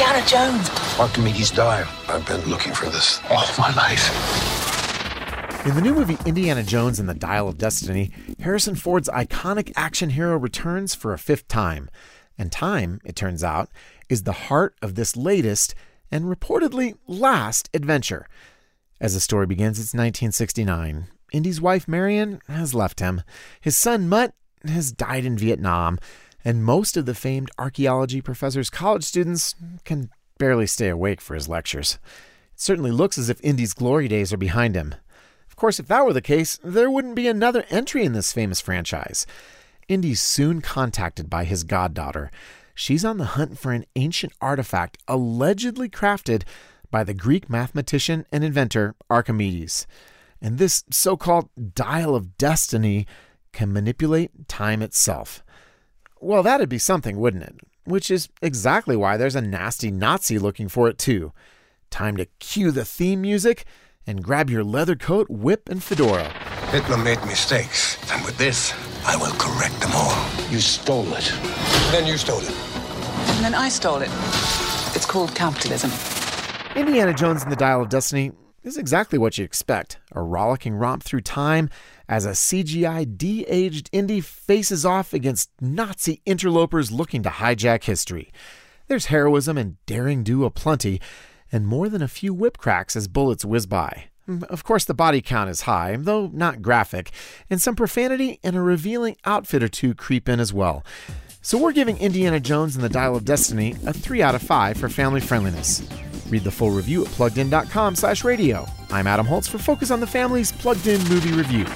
Indiana Jones. Archimedes dial. I've been looking for this all my life. In the new movie Indiana Jones and the Dial of Destiny, Harrison Ford's iconic action hero returns for a fifth time. And time, it turns out, is the heart of this latest and reportedly last adventure. As the story begins, it's 1969. Indy's wife Marion has left him. His son Mutt has died in Vietnam, and most of the famed archaeology professor's college students can barely stay awake for his lectures. It certainly looks as if Indy's glory days are behind him. Of course, if that were the case, there wouldn't be another entry in this famous franchise. Indy's soon contacted by his goddaughter. She's on the hunt for an ancient artifact allegedly crafted by the Greek mathematician and inventor Archimedes. And this so called dial of destiny can manipulate time itself. Well, that'd be something, wouldn't it? Which is exactly why there's a nasty Nazi looking for it, too. Time to cue the theme music and grab your leather coat, whip, and fedora. Hitler made mistakes, and with this, I will correct them all. You stole it. Then you stole it. And then I stole it. It's called capitalism. Indiana Jones and the Dial of Destiny is exactly what you expect a rollicking romp through time as a CGI de aged Indy faces off against Nazi interlopers looking to hijack history. There's heroism and daring do aplenty, and more than a few whip cracks as bullets whiz by. Mm, of course, the body count is high, though not graphic, and some profanity and a revealing outfit or two creep in as well. So we're giving Indiana Jones and the Dial of Destiny a 3 out of 5 for family friendliness. Read the full review at pluggedin.com slash radio. I'm Adam Holz for Focus on the Family's Plugged In Movie Review.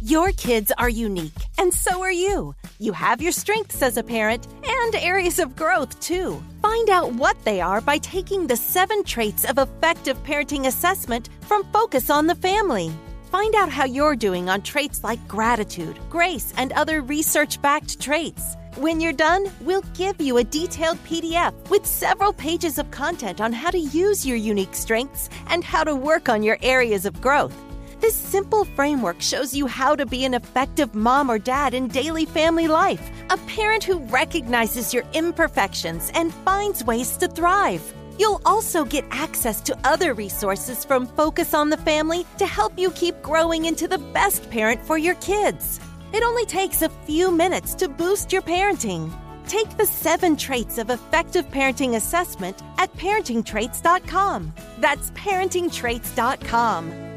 Your kids are unique, and so are you. You have your strengths as a parent and areas of growth, too. Find out what they are by taking the seven traits of effective parenting assessment from Focus on the Family. Find out how you're doing on traits like gratitude, grace, and other research backed traits. When you're done, we'll give you a detailed PDF with several pages of content on how to use your unique strengths and how to work on your areas of growth. This simple framework shows you how to be an effective mom or dad in daily family life, a parent who recognizes your imperfections and finds ways to thrive. You'll also get access to other resources from Focus on the Family to help you keep growing into the best parent for your kids. It only takes a few minutes to boost your parenting. Take the seven traits of effective parenting assessment at parentingtraits.com. That's parentingtraits.com.